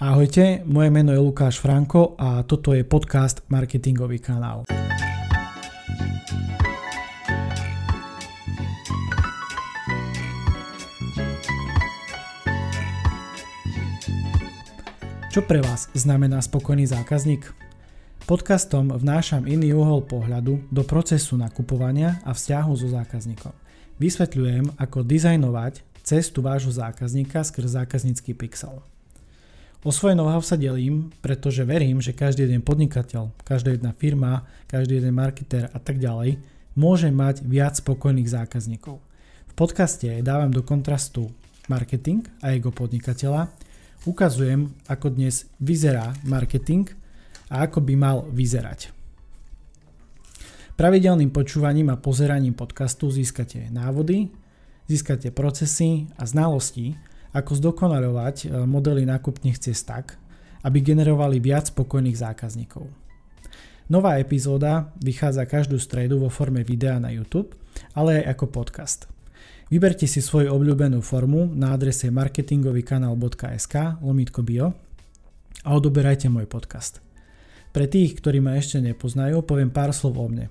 Ahojte, moje meno je Lukáš Franko a toto je podcast Marketingový kanál. Čo pre vás znamená spokojný zákazník? Podcastom vnášam iný uhol pohľadu do procesu nakupovania a vzťahu so zákazníkom. Vysvetľujem, ako dizajnovať cestu vášho zákazníka skrz zákaznícky pixel. O svoje know-how sa delím, pretože verím, že každý jeden podnikateľ, každá jedna firma, každý jeden marketer a tak ďalej môže mať viac spokojných zákazníkov. V podcaste dávam do kontrastu marketing a jeho podnikateľa, ukazujem, ako dnes vyzerá marketing a ako by mal vyzerať. Pravidelným počúvaním a pozeraním podcastu získate návody, získate procesy a znalosti, ako zdokonalovať e, modely nákupných ciest tak, aby generovali viac spokojných zákazníkov. Nová epizóda vychádza každú stredu vo forme videa na YouTube, ale aj ako podcast. Vyberte si svoju obľúbenú formu na adrese marketingovýkanál.sk lomitko bio a odoberajte môj podcast. Pre tých, ktorí ma ešte nepoznajú, poviem pár slov o mne.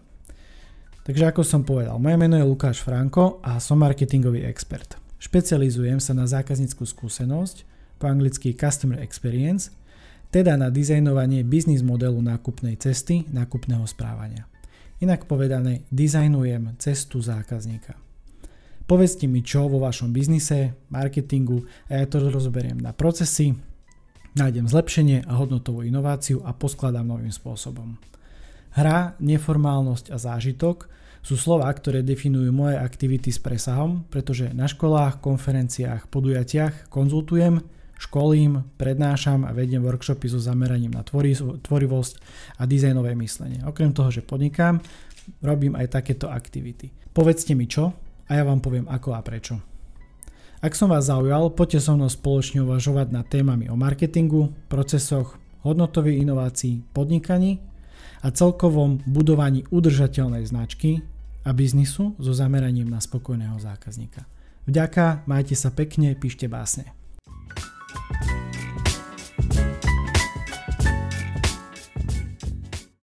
Takže ako som povedal, moje meno je Lukáš Franko a som marketingový expert. Špecializujem sa na zákazníckú skúsenosť, po anglicky Customer Experience, teda na dizajnovanie biznis modelu nákupnej cesty, nákupného správania. Inak povedané, dizajnujem cestu zákazníka. Povedzte mi čo vo vašom biznise, marketingu a ja to rozoberiem na procesy, nájdem zlepšenie a hodnotovú inováciu a poskladám novým spôsobom. Hra, neformálnosť a zážitok sú slova, ktoré definujú moje aktivity s presahom, pretože na školách, konferenciách, podujatiach konzultujem, školím, prednášam a vediem workshopy so zameraním na tvorivosť a dizajnové myslenie. Okrem toho, že podnikám, robím aj takéto aktivity. Povedzte mi čo a ja vám poviem ako a prečo. Ak som vás zaujal, poďte so mnou spoločne uvažovať nad témami o marketingu, procesoch, hodnotových inovácií, podnikaní a celkovom budovaní udržateľnej značky a biznisu so zameraním na spokojného zákazníka. Vďaka, majte sa pekne, píšte básne.